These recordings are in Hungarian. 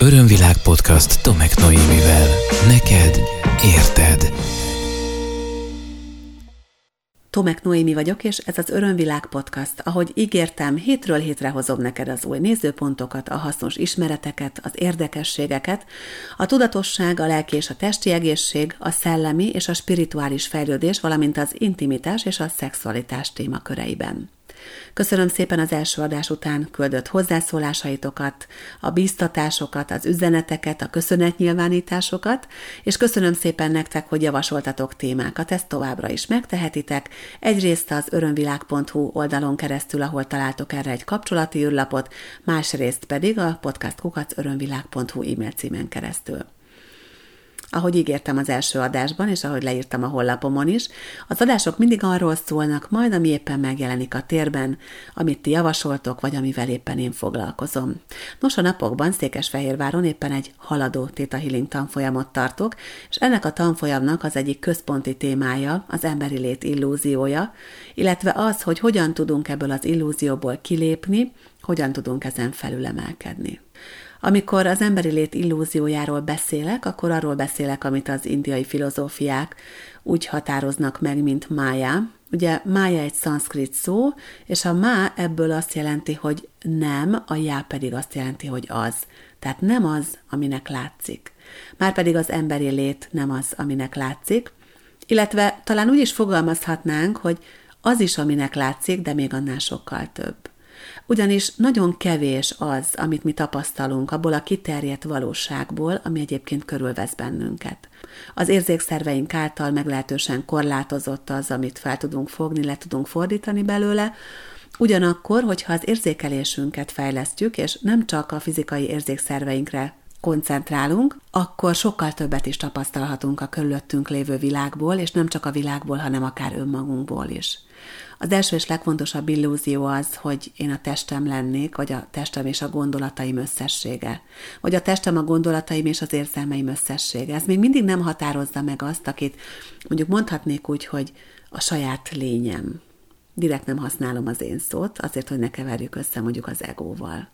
Örömvilág podcast Tomek Noémivel. Neked érted. Tomek Noémi vagyok, és ez az Örömvilág podcast. Ahogy ígértem, hétről hétre hozom neked az új nézőpontokat, a hasznos ismereteket, az érdekességeket, a tudatosság, a lelki és a testi egészség, a szellemi és a spirituális fejlődés, valamint az intimitás és a szexualitás témaköreiben. Köszönöm szépen az első adás után küldött hozzászólásaitokat, a bíztatásokat, az üzeneteket, a köszönetnyilvánításokat, és köszönöm szépen nektek, hogy javasoltatok témákat, ezt továbbra is megtehetitek. Egyrészt az örömvilág.hu oldalon keresztül, ahol találtok erre egy kapcsolati űrlapot, másrészt pedig a podcastkukacörömvilág.hu e-mail címen keresztül ahogy ígértem az első adásban, és ahogy leírtam a hollapomon is, az adások mindig arról szólnak, majd ami éppen megjelenik a térben, amit ti javasoltok, vagy amivel éppen én foglalkozom. Nos, a napokban Székesfehérváron éppen egy haladó Theta Healing tanfolyamot tartok, és ennek a tanfolyamnak az egyik központi témája az emberi lét illúziója, illetve az, hogy hogyan tudunk ebből az illúzióból kilépni, hogyan tudunk ezen felülemelkedni. Amikor az emberi lét illúziójáról beszélek, akkor arról beszélek, amit az indiai filozófiák úgy határoznak meg, mint mája. Ugye mája egy szanszkrit szó, és a má ebből azt jelenti, hogy nem, a já pedig azt jelenti, hogy az. Tehát nem az, aminek látszik. Márpedig az emberi lét nem az, aminek látszik, illetve talán úgy is fogalmazhatnánk, hogy az is, aminek látszik, de még annál sokkal több. Ugyanis nagyon kevés az, amit mi tapasztalunk abból a kiterjedt valóságból, ami egyébként körülvesz bennünket. Az érzékszerveink által meglehetősen korlátozott az, amit fel tudunk fogni, le tudunk fordítani belőle, Ugyanakkor, hogyha az érzékelésünket fejlesztjük, és nem csak a fizikai érzékszerveinkre koncentrálunk, akkor sokkal többet is tapasztalhatunk a körülöttünk lévő világból, és nem csak a világból, hanem akár önmagunkból is. Az első és legfontosabb illúzió az, hogy én a testem lennék, vagy a testem és a gondolataim összessége. Vagy a testem a gondolataim és az érzelmeim összessége. Ez még mindig nem határozza meg azt, akit mondjuk mondhatnék úgy, hogy a saját lényem. Direkt nem használom az én szót, azért, hogy ne keverjük össze mondjuk az egóval.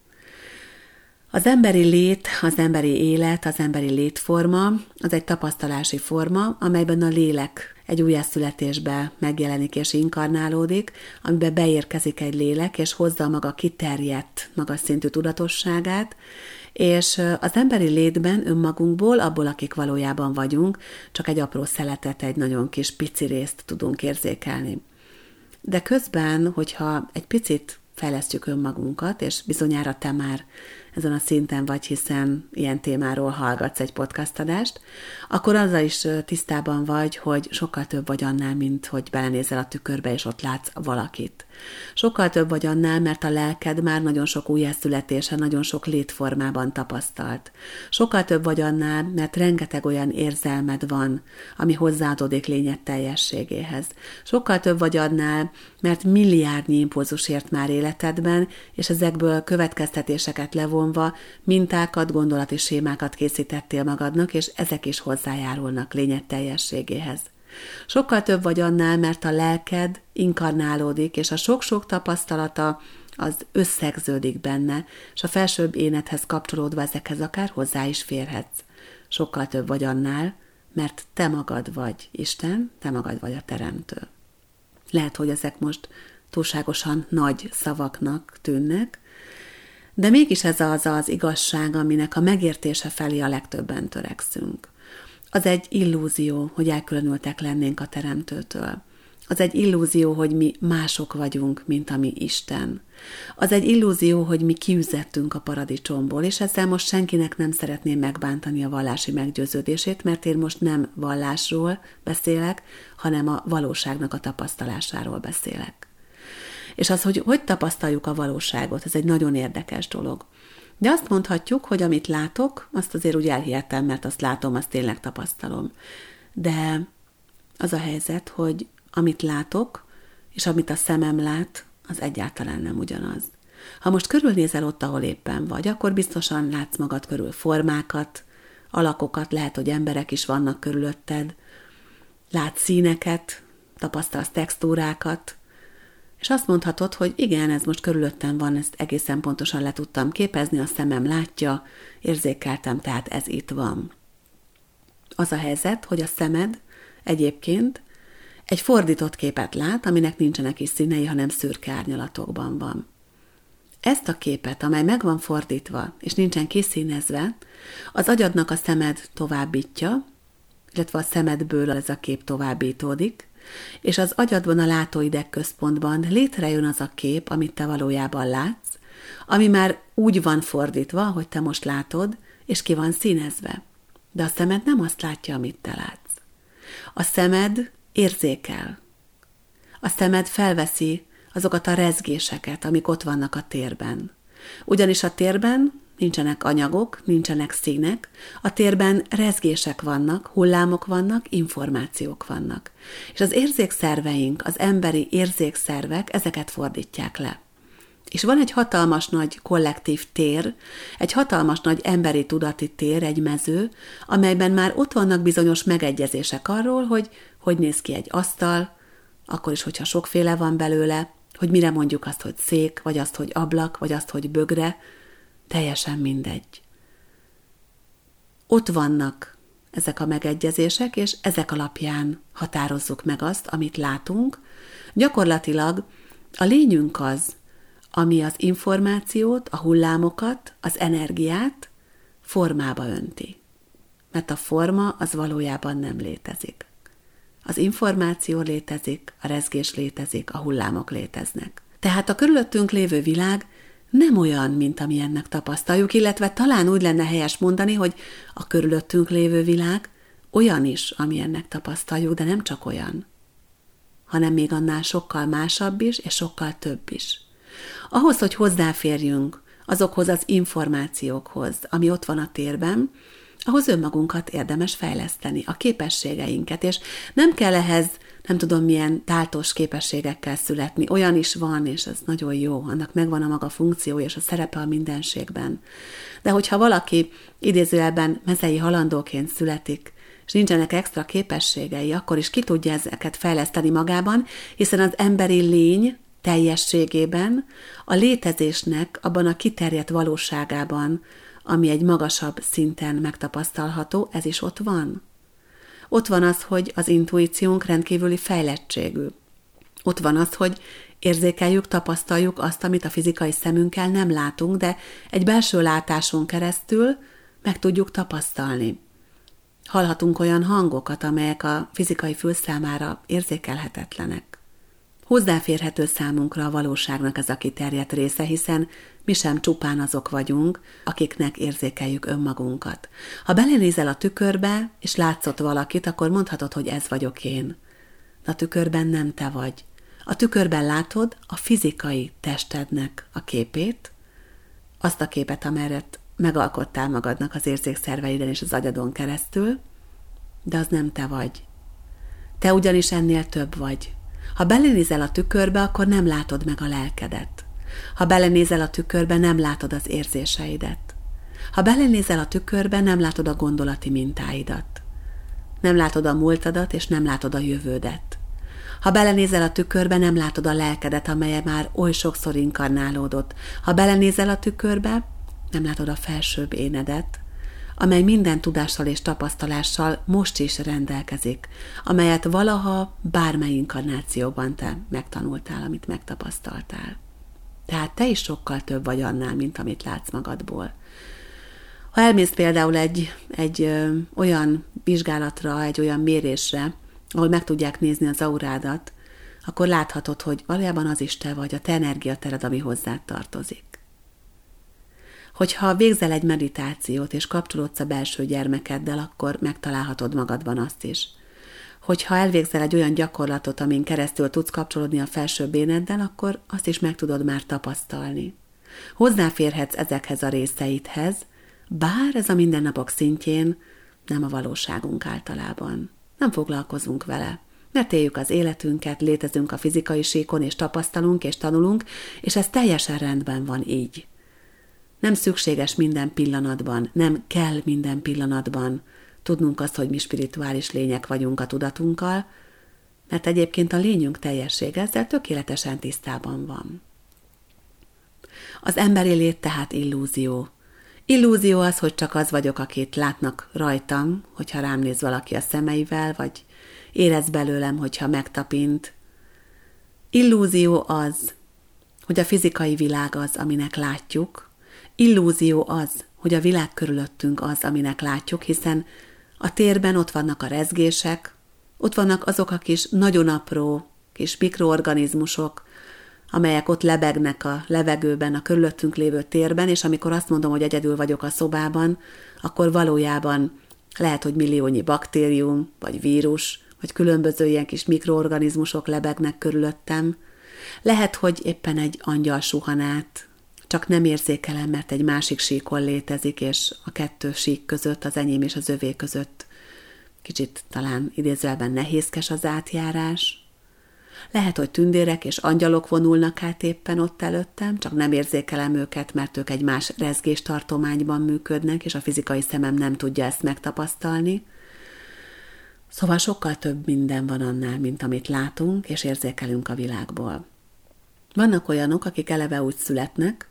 Az emberi lét, az emberi élet, az emberi létforma, az egy tapasztalási forma, amelyben a lélek egy újjászületésbe megjelenik és inkarnálódik, amiben beérkezik egy lélek, és hozza maga kiterjedt, magas szintű tudatosságát, és az emberi létben önmagunkból, abból, akik valójában vagyunk, csak egy apró szeletet, egy nagyon kis pici részt tudunk érzékelni. De közben, hogyha egy picit fejlesztjük önmagunkat, és bizonyára te már ezen a szinten vagy, hiszen ilyen témáról hallgatsz egy podcastadást, akkor azzal is tisztában vagy, hogy sokkal több vagy annál, mint hogy belenézel a tükörbe, és ott látsz valakit. Sokkal több vagy annál, mert a lelked már nagyon sok újjászületése, nagyon sok létformában tapasztalt. Sokkal több vagy annál, mert rengeteg olyan érzelmed van, ami hozzáadódik lényed teljességéhez. Sokkal több vagy annál, mert milliárdnyi impulzus ért már életedben, és ezekből következtetéseket levonva mintákat, gondolati sémákat készítettél magadnak, és ezek is hozzájárulnak lényed teljességéhez. Sokkal több vagy annál, mert a lelked inkarnálódik, és a sok-sok tapasztalata az összegződik benne, és a felsőbb énethez kapcsolódva ezekhez akár hozzá is férhetsz. Sokkal több vagy annál, mert te magad vagy Isten, te magad vagy a Teremtő. Lehet, hogy ezek most túlságosan nagy szavaknak tűnnek, de mégis ez az az igazság, aminek a megértése felé a legtöbben törekszünk. Az egy illúzió, hogy elkülönültek lennénk a Teremtőtől. Az egy illúzió, hogy mi mások vagyunk, mint ami Isten. Az egy illúzió, hogy mi kiüzettünk a paradicsomból, és ezzel most senkinek nem szeretném megbántani a vallási meggyőződését, mert én most nem vallásról beszélek, hanem a valóságnak a tapasztalásáról beszélek. És az, hogy hogy tapasztaljuk a valóságot, ez egy nagyon érdekes dolog. De azt mondhatjuk, hogy amit látok, azt azért úgy elhihetem, mert azt látom, azt tényleg tapasztalom. De az a helyzet, hogy amit látok, és amit a szemem lát, az egyáltalán nem ugyanaz. Ha most körülnézel ott, ahol éppen vagy, akkor biztosan látsz magad körül formákat, alakokat, lehet, hogy emberek is vannak körülötted, látsz színeket, tapasztalsz textúrákat, És azt mondhatod, hogy igen, ez most körülöttem van, ezt egészen pontosan le tudtam képezni, a szemem látja, érzékeltem, tehát ez itt van. Az a helyzet, hogy a szemed egyébként egy fordított képet lát, aminek nincsenek is színei, hanem szürke árnyalatokban van. Ezt a képet, amely meg van fordítva, és nincsen kiszínezve, az agyadnak a szemed továbbítja, illetve a szemedből ez a kép továbbítódik, és az agyadban a látóideg központban létrejön az a kép, amit te valójában látsz, ami már úgy van fordítva, hogy te most látod, és ki van színezve. De a szemed nem azt látja, amit te látsz. A szemed érzékel. A szemed felveszi azokat a rezgéseket, amik ott vannak a térben. Ugyanis a térben nincsenek anyagok, nincsenek színek, a térben rezgések vannak, hullámok vannak, információk vannak. És az érzékszerveink, az emberi érzékszervek ezeket fordítják le. És van egy hatalmas nagy kollektív tér, egy hatalmas nagy emberi tudati tér, egy mező, amelyben már ott vannak bizonyos megegyezések arról, hogy hogy néz ki egy asztal, akkor is, hogyha sokféle van belőle, hogy mire mondjuk azt, hogy szék, vagy azt, hogy ablak, vagy azt, hogy bögre, teljesen mindegy. Ott vannak ezek a megegyezések, és ezek alapján határozzuk meg azt, amit látunk. Gyakorlatilag a lényünk az, ami az információt, a hullámokat, az energiát formába önti. Mert a forma az valójában nem létezik. Az információ létezik, a rezgés létezik, a hullámok léteznek. Tehát a körülöttünk lévő világ nem olyan, mint amilyennek tapasztaljuk, illetve talán úgy lenne helyes mondani, hogy a körülöttünk lévő világ olyan is, amilyennek tapasztaljuk, de nem csak olyan, hanem még annál sokkal másabb is, és sokkal több is. Ahhoz, hogy hozzáférjünk azokhoz az információkhoz, ami ott van a térben, ahhoz önmagunkat érdemes fejleszteni, a képességeinket, és nem kell ehhez nem tudom milyen táltos képességekkel születni. Olyan is van, és ez nagyon jó, annak megvan a maga funkció és a szerepe a mindenségben. De hogyha valaki idézőjelben mezei halandóként születik, és nincsenek extra képességei, akkor is ki tudja ezeket fejleszteni magában, hiszen az emberi lény teljességében, a létezésnek abban a kiterjedt valóságában, ami egy magasabb szinten megtapasztalható, ez is ott van. Ott van az, hogy az intuíciónk rendkívüli fejlettségű. Ott van az, hogy érzékeljük, tapasztaljuk azt, amit a fizikai szemünkkel nem látunk, de egy belső látáson keresztül meg tudjuk tapasztalni. Hallhatunk olyan hangokat, amelyek a fizikai fül számára érzékelhetetlenek. Hozzáférhető számunkra a valóságnak ez a kiterjedt része, hiszen mi sem csupán azok vagyunk, akiknek érzékeljük önmagunkat. Ha belenézel a tükörbe, és látszott valakit, akkor mondhatod, hogy ez vagyok én. De a tükörben nem te vagy. A tükörben látod a fizikai testednek a képét, azt a képet, amelyet megalkottál magadnak az érzékszerveiden és az agyadon keresztül, de az nem te vagy. Te ugyanis ennél több vagy. Ha belenézel a tükörbe, akkor nem látod meg a lelkedet. Ha belenézel a tükörbe, nem látod az érzéseidet. Ha belenézel a tükörbe, nem látod a gondolati mintáidat. Nem látod a múltadat, és nem látod a jövődet. Ha belenézel a tükörbe, nem látod a lelkedet, amely már oly sokszor inkarnálódott. Ha belenézel a tükörbe, nem látod a felsőbb énedet, amely minden tudással és tapasztalással most is rendelkezik, amelyet valaha bármely inkarnációban te megtanultál, amit megtapasztaltál. Tehát te is sokkal több vagy annál, mint amit látsz magadból. Ha elmész például egy, egy ö, olyan vizsgálatra, egy olyan mérésre, ahol meg tudják nézni az aurádat, akkor láthatod, hogy valójában az is te vagy, a te energiatered, ami hozzád tartozik. Hogyha végzel egy meditációt, és kapcsolódsz a belső gyermekeddel, akkor megtalálhatod magadban azt is. Hogyha elvégzel egy olyan gyakorlatot, amin keresztül tudsz kapcsolódni a felső béneddel, akkor azt is meg tudod már tapasztalni. Hozzáférhetsz ezekhez a részeidhez, bár ez a mindennapok szintjén nem a valóságunk általában. Nem foglalkozunk vele, mert éljük az életünket, létezünk a fizikai síkon, és tapasztalunk, és tanulunk, és ez teljesen rendben van így. Nem szükséges minden pillanatban, nem kell minden pillanatban tudnunk azt, hogy mi spirituális lények vagyunk a tudatunkkal, mert egyébként a lényünk teljessége ezzel tökéletesen tisztában van. Az emberi lét tehát illúzió. Illúzió az, hogy csak az vagyok, akit látnak rajtam, hogyha rám néz valaki a szemeivel, vagy érez belőlem, hogyha megtapint. Illúzió az, hogy a fizikai világ az, aminek látjuk. Illúzió az, hogy a világ körülöttünk az, aminek látjuk, hiszen a térben ott vannak a rezgések, ott vannak azok a kis nagyon apró kis mikroorganizmusok, amelyek ott lebegnek a levegőben, a körülöttünk lévő térben, és amikor azt mondom, hogy egyedül vagyok a szobában, akkor valójában lehet, hogy milliónyi baktérium, vagy vírus, vagy különböző ilyen kis mikroorganizmusok lebegnek körülöttem. Lehet, hogy éppen egy angyal suhanát, csak nem érzékelem, mert egy másik síkon létezik, és a kettő sík között, az enyém és az övé között kicsit talán idézőjelben nehézkes az átjárás, lehet, hogy tündérek és angyalok vonulnak át éppen ott előttem, csak nem érzékelem őket, mert ők egy más rezgéstartományban működnek, és a fizikai szemem nem tudja ezt megtapasztalni. Szóval sokkal több minden van annál, mint amit látunk és érzékelünk a világból. Vannak olyanok, akik eleve úgy születnek,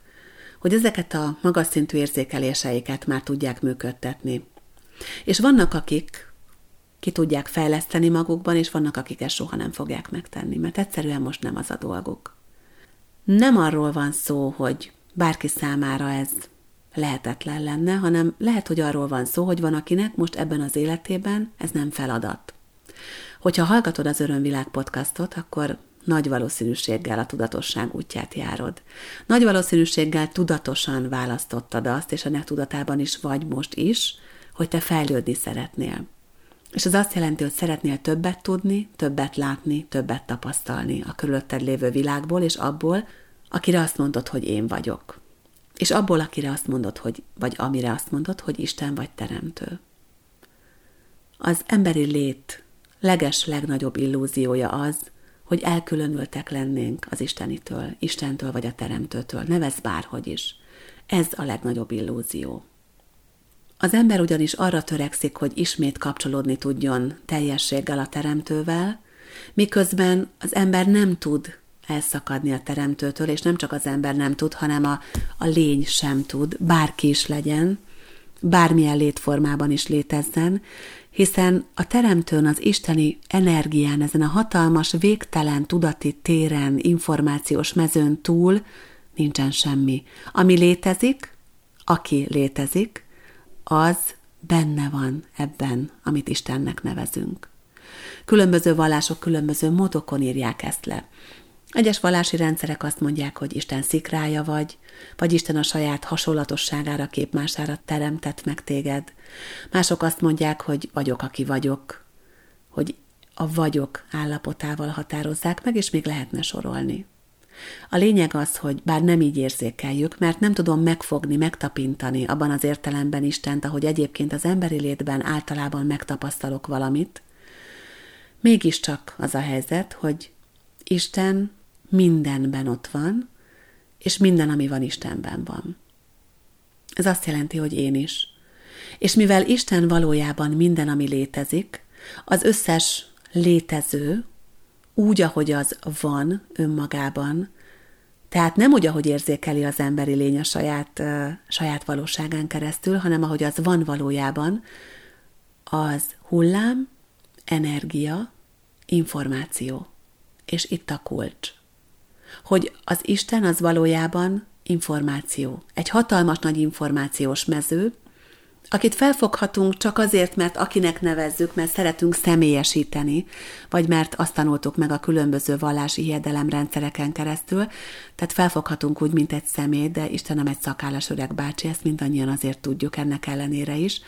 hogy ezeket a magas szintű érzékeléseiket már tudják működtetni. És vannak, akik ki tudják fejleszteni magukban, és vannak, akik ezt soha nem fogják megtenni, mert egyszerűen most nem az a dolguk. Nem arról van szó, hogy bárki számára ez lehetetlen lenne, hanem lehet, hogy arról van szó, hogy van akinek most ebben az életében ez nem feladat. Hogyha hallgatod az Örömvilág podcastot, akkor nagy valószínűséggel a tudatosság útját járod. Nagy valószínűséggel tudatosan választottad azt, és ennek tudatában is vagy most is, hogy te fejlődni szeretnél. És ez azt jelenti, hogy szeretnél többet tudni, többet látni, többet tapasztalni a körülötted lévő világból, és abból, akire azt mondod, hogy én vagyok. És abból, akire azt mondod, hogy, vagy amire azt mondod, hogy Isten vagy teremtő. Az emberi lét leges legnagyobb illúziója az, hogy elkülönültek lennénk az Istenitől, Istentől vagy a Teremtőtől, nevez bárhogy is. Ez a legnagyobb illúzió. Az ember ugyanis arra törekszik, hogy ismét kapcsolódni tudjon teljességgel a teremtővel, miközben az ember nem tud elszakadni a teremtőtől, és nem csak az ember nem tud, hanem a, a lény sem tud, bárki is legyen, bármilyen létformában is létezzen, hiszen a teremtőn, az isteni energián, ezen a hatalmas, végtelen tudati téren, információs mezőn túl nincsen semmi. Ami létezik, aki létezik, az benne van ebben, amit Istennek nevezünk. Különböző vallások különböző módokon írják ezt le. Egyes vallási rendszerek azt mondják, hogy Isten szikrája vagy, vagy Isten a saját hasonlatosságára, képmására teremtett meg téged. Mások azt mondják, hogy vagyok, aki vagyok, hogy a vagyok állapotával határozzák meg, és még lehetne sorolni. A lényeg az, hogy bár nem így érzékeljük, mert nem tudom megfogni, megtapintani abban az értelemben Istent, ahogy egyébként az emberi létben általában megtapasztalok valamit, mégiscsak az a helyzet, hogy Isten mindenben ott van, és minden, ami van, Istenben van. Ez azt jelenti, hogy én is. És mivel Isten valójában minden, ami létezik, az összes létező, úgy, ahogy az van önmagában, tehát nem úgy, ahogy érzékeli az emberi lény a saját, saját valóságán keresztül, hanem ahogy az van valójában, az hullám, energia, információ. És itt a kulcs. Hogy az Isten az valójában információ. Egy hatalmas nagy információs mező, akit felfoghatunk csak azért, mert akinek nevezzük, mert szeretünk személyesíteni, vagy mert azt tanultuk meg a különböző vallási hiedelemrendszereken keresztül, tehát felfoghatunk úgy, mint egy személy, de Istenem egy szakállas öreg bácsi, ezt mindannyian azért tudjuk ennek ellenére is.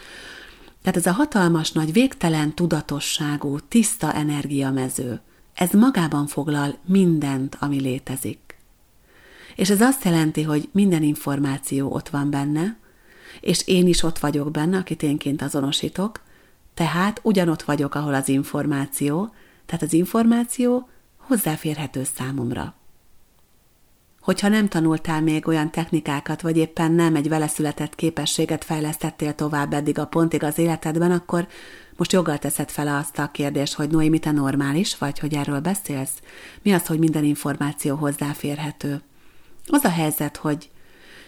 Tehát ez a hatalmas, nagy, végtelen tudatosságú, tiszta energiamező, ez magában foglal mindent, ami létezik. És ez azt jelenti, hogy minden információ ott van benne, és én is ott vagyok benne, akit énként azonosítok, tehát ugyanott vagyok, ahol az információ, tehát az információ hozzáférhető számomra. Hogyha nem tanultál még olyan technikákat, vagy éppen nem egy vele született képességet fejlesztettél tovább eddig a pontig az életedben, akkor most joggal teszed fel azt a kérdést, hogy Noémi, te normális vagy, hogy erről beszélsz? Mi az, hogy minden információ hozzáférhető? Az a helyzet, hogy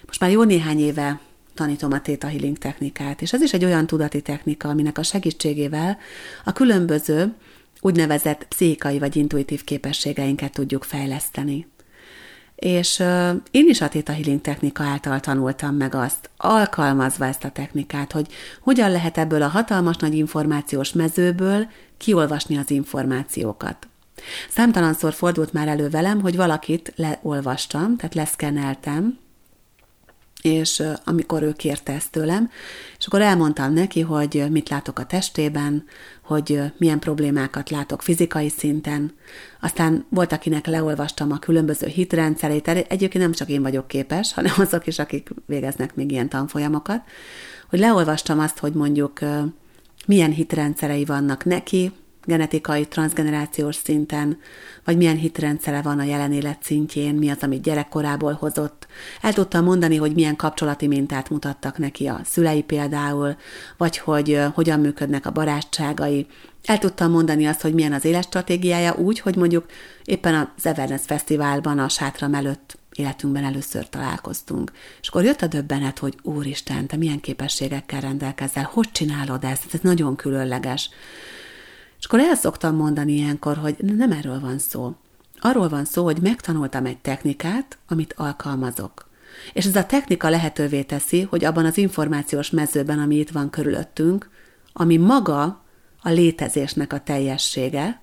most már jó néhány éve tanítom a Theta Healing technikát, és ez is egy olyan tudati technika, aminek a segítségével a különböző úgynevezett pszichikai vagy intuitív képességeinket tudjuk fejleszteni. És uh, én is a Theta Healing technika által tanultam meg azt, alkalmazva ezt a technikát, hogy hogyan lehet ebből a hatalmas nagy információs mezőből kiolvasni az információkat. Számtalanszor fordult már elő velem, hogy valakit leolvastam, tehát leszkeneltem, és amikor ő kérte ezt tőlem, és akkor elmondtam neki, hogy mit látok a testében, hogy milyen problémákat látok fizikai szinten. Aztán volt, akinek leolvastam a különböző hitrendszerét, egyébként nem csak én vagyok képes, hanem azok is, akik végeznek még ilyen tanfolyamokat, hogy leolvastam azt, hogy mondjuk milyen hitrendszerei vannak neki, genetikai, transgenerációs szinten, vagy milyen hitrendszere van a jelen élet szintjén, mi az, amit gyerekkorából hozott. El tudtam mondani, hogy milyen kapcsolati mintát mutattak neki a szülei például, vagy hogy hogyan működnek a barátságai. El tudtam mondani azt, hogy milyen az életstratégiája úgy, hogy mondjuk éppen az Everness Fesztiválban a sátram előtt életünkben először találkoztunk. És akkor jött a döbbenet, hogy Úristen, te milyen képességekkel rendelkezel, hogy csinálod ezt? Ez nagyon különleges. És akkor el szoktam mondani ilyenkor, hogy nem erről van szó. Arról van szó, hogy megtanultam egy technikát, amit alkalmazok. És ez a technika lehetővé teszi, hogy abban az információs mezőben, ami itt van körülöttünk, ami maga a létezésnek a teljessége,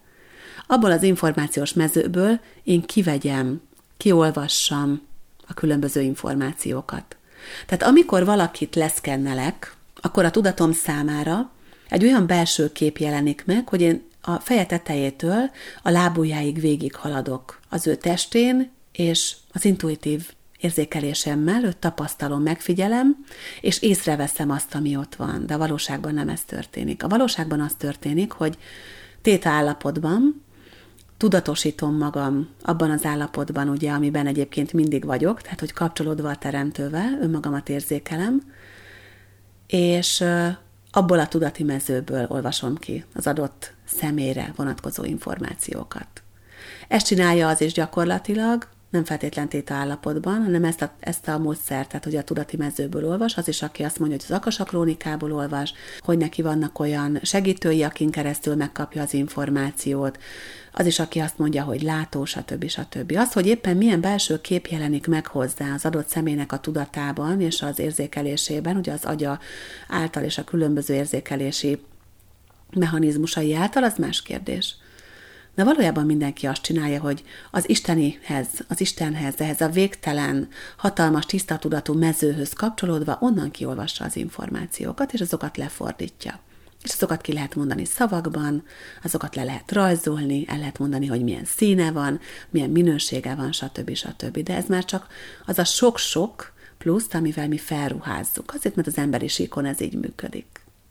abból az információs mezőből én kivegyem, kiolvassam a különböző információkat. Tehát amikor valakit leszkennelek, akkor a tudatom számára egy olyan belső kép jelenik meg, hogy én a feje tetejétől a lábujjáig végig haladok az ő testén, és az intuitív érzékelésemmel őt tapasztalom, megfigyelem, és észreveszem azt, ami ott van. De a valóságban nem ez történik. A valóságban az történik, hogy téta állapotban tudatosítom magam abban az állapotban, ugye, amiben egyébként mindig vagyok, tehát hogy kapcsolódva a teremtővel, önmagamat érzékelem, és abból a tudati mezőből olvasom ki az adott személyre vonatkozó információkat. Ezt csinálja az is gyakorlatilag, nem feltétlen téta állapotban, hanem ezt a, ezt a módszert, tehát hogy a tudati mezőből olvas, az is, aki azt mondja, hogy az akasa krónikából olvas, hogy neki vannak olyan segítői, akin keresztül megkapja az információt, az is, aki azt mondja, hogy látó, stb. stb. Az, hogy éppen milyen belső kép jelenik meg hozzá az adott személynek a tudatában és az érzékelésében, ugye az agya által és a különböző érzékelési mechanizmusai által, az más kérdés. De valójában mindenki azt csinálja, hogy az Istenihez, az Istenhez, ehhez a végtelen, hatalmas, tiszta tudatú mezőhöz kapcsolódva onnan kiolvassa az információkat, és azokat lefordítja. És azokat ki lehet mondani szavakban, azokat le lehet rajzolni, el lehet mondani, hogy milyen színe van, milyen minősége van, stb. stb. De ez már csak az a sok-sok pluszt, amivel mi felruházzuk. Azért, mert az emberi síkon ez így működik.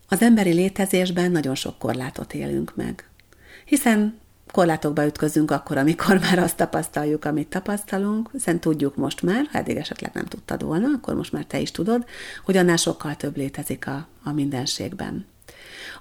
Az emberi létezésben nagyon sok korlátot élünk meg. Hiszen korlátokba ütközünk akkor, amikor már azt tapasztaljuk, amit tapasztalunk, hiszen tudjuk most már, ha eddig esetleg nem tudtad volna, akkor most már te is tudod, hogy annál sokkal több létezik a, a mindenségben.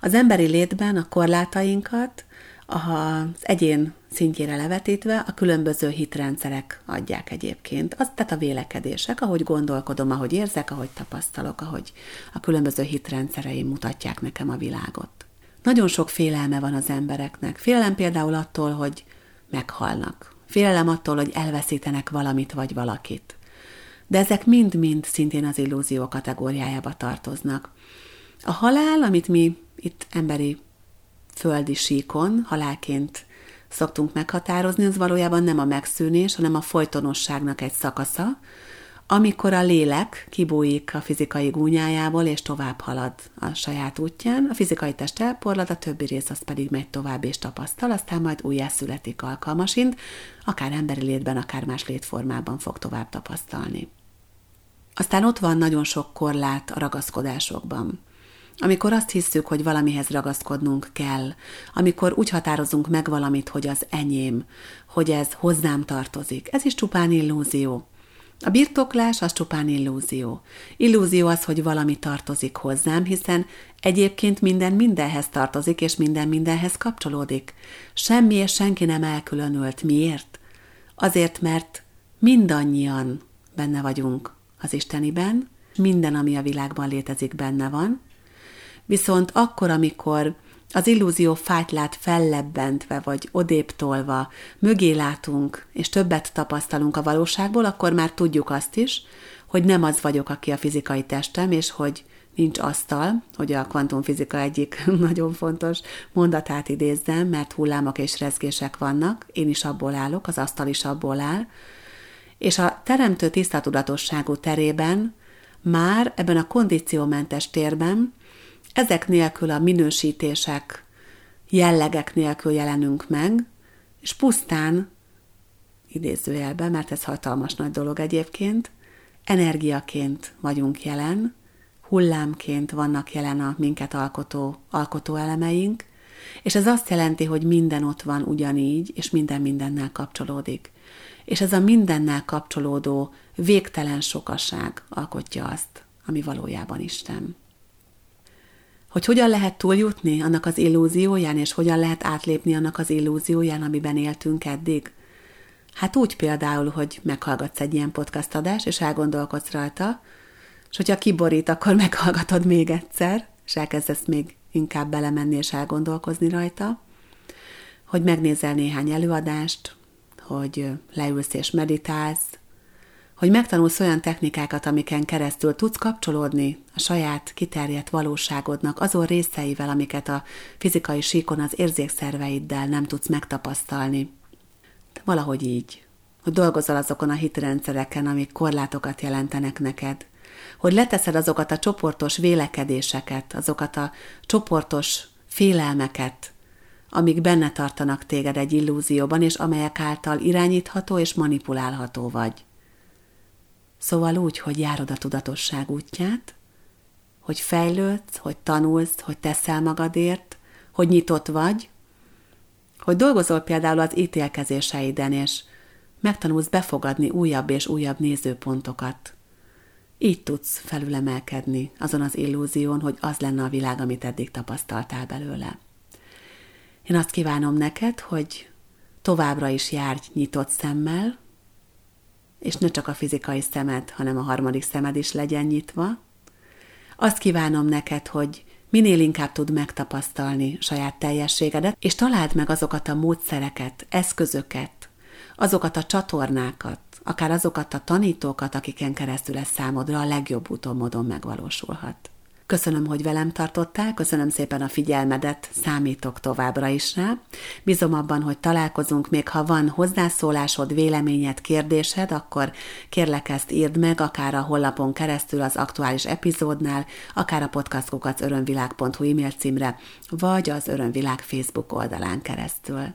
Az emberi létben a korlátainkat az egyén szintjére levetítve a különböző hitrendszerek adják egyébként. Az, tehát a vélekedések, ahogy gondolkodom, ahogy érzek, ahogy tapasztalok, ahogy a különböző hitrendszereim mutatják nekem a világot. Nagyon sok félelme van az embereknek. Félelem például attól, hogy meghalnak. Félelem attól, hogy elveszítenek valamit vagy valakit. De ezek mind-mind szintén az illúzió kategóriájába tartoznak. A halál, amit mi itt emberi földi síkon halálként szoktunk meghatározni, az valójában nem a megszűnés, hanem a folytonosságnak egy szakasza, amikor a lélek kibújik a fizikai gúnyájából, és tovább halad a saját útján, a fizikai test elporlad, a többi rész az pedig megy tovább és tapasztal, aztán majd újjászületik alkalmasint, akár emberi létben, akár más létformában fog tovább tapasztalni. Aztán ott van nagyon sok korlát a ragaszkodásokban. Amikor azt hiszük, hogy valamihez ragaszkodnunk kell, amikor úgy határozunk meg valamit, hogy az enyém, hogy ez hozzám tartozik, ez is csupán illúzió. A birtoklás az csupán illúzió. Illúzió az, hogy valami tartozik hozzám, hiszen egyébként minden mindenhez tartozik, és minden mindenhez kapcsolódik. Semmi és senki nem elkülönült. Miért? Azért, mert mindannyian benne vagyunk az Isteniben, minden, ami a világban létezik, benne van. Viszont akkor, amikor az illúzió fájt lát fellebbentve, vagy odéptolva, mögé látunk, és többet tapasztalunk a valóságból, akkor már tudjuk azt is, hogy nem az vagyok, aki a fizikai testem, és hogy nincs asztal, hogy a kvantumfizika egyik nagyon fontos mondatát idézzem, mert hullámok és rezgések vannak, én is abból állok, az asztal is abból áll, és a teremtő tisztatudatosságú terében már ebben a kondíciómentes térben ezek nélkül a minősítések, jellegek nélkül jelenünk meg, és pusztán, idézőjelben, mert ez hatalmas nagy dolog egyébként, energiaként vagyunk jelen, hullámként vannak jelen a minket alkotó, alkotó elemeink, és ez azt jelenti, hogy minden ott van ugyanígy, és minden mindennel kapcsolódik. És ez a mindennel kapcsolódó végtelen sokaság alkotja azt, ami valójában Isten. Hogy hogyan lehet túljutni annak az illúzióján, és hogyan lehet átlépni annak az illúzióján, amiben éltünk eddig? Hát úgy például, hogy meghallgatsz egy ilyen podcast adást, és elgondolkodsz rajta, és hogyha kiborít, akkor meghallgatod még egyszer, és elkezdesz még inkább belemenni és elgondolkozni rajta, hogy megnézel néhány előadást, hogy leülsz és meditálsz, hogy megtanulsz olyan technikákat, amiken keresztül tudsz kapcsolódni a saját kiterjedt valóságodnak azon részeivel, amiket a fizikai síkon az érzékszerveiddel nem tudsz megtapasztalni. Valahogy így, hogy dolgozol azokon a hitrendszereken, amik korlátokat jelentenek neked, hogy leteszed azokat a csoportos vélekedéseket, azokat a csoportos félelmeket, amik benne tartanak téged egy illúzióban, és amelyek által irányítható és manipulálható vagy. Szóval úgy, hogy járod a tudatosság útját, hogy fejlődsz, hogy tanulsz, hogy teszel magadért, hogy nyitott vagy, hogy dolgozol például az ítélkezéseiden, és megtanulsz befogadni újabb és újabb nézőpontokat. Így tudsz felülemelkedni azon az illúzión, hogy az lenne a világ, amit eddig tapasztaltál belőle. Én azt kívánom neked, hogy továbbra is járj nyitott szemmel, és ne csak a fizikai szemed, hanem a harmadik szemed is legyen nyitva. Azt kívánom neked, hogy minél inkább tud megtapasztalni saját teljességedet, és találd meg azokat a módszereket, eszközöket, azokat a csatornákat, akár azokat a tanítókat, akiken keresztül ez számodra a legjobb úton módon megvalósulhat. Köszönöm, hogy velem tartottál, köszönöm szépen a figyelmedet, számítok továbbra is rá. Bízom abban, hogy találkozunk, még ha van hozzászólásod, véleményed, kérdésed, akkor kérlek ezt írd meg, akár a hollapon keresztül az aktuális epizódnál, akár a podcastkukat örömvilág.hu e-mail címre, vagy az Örömvilág Facebook oldalán keresztül.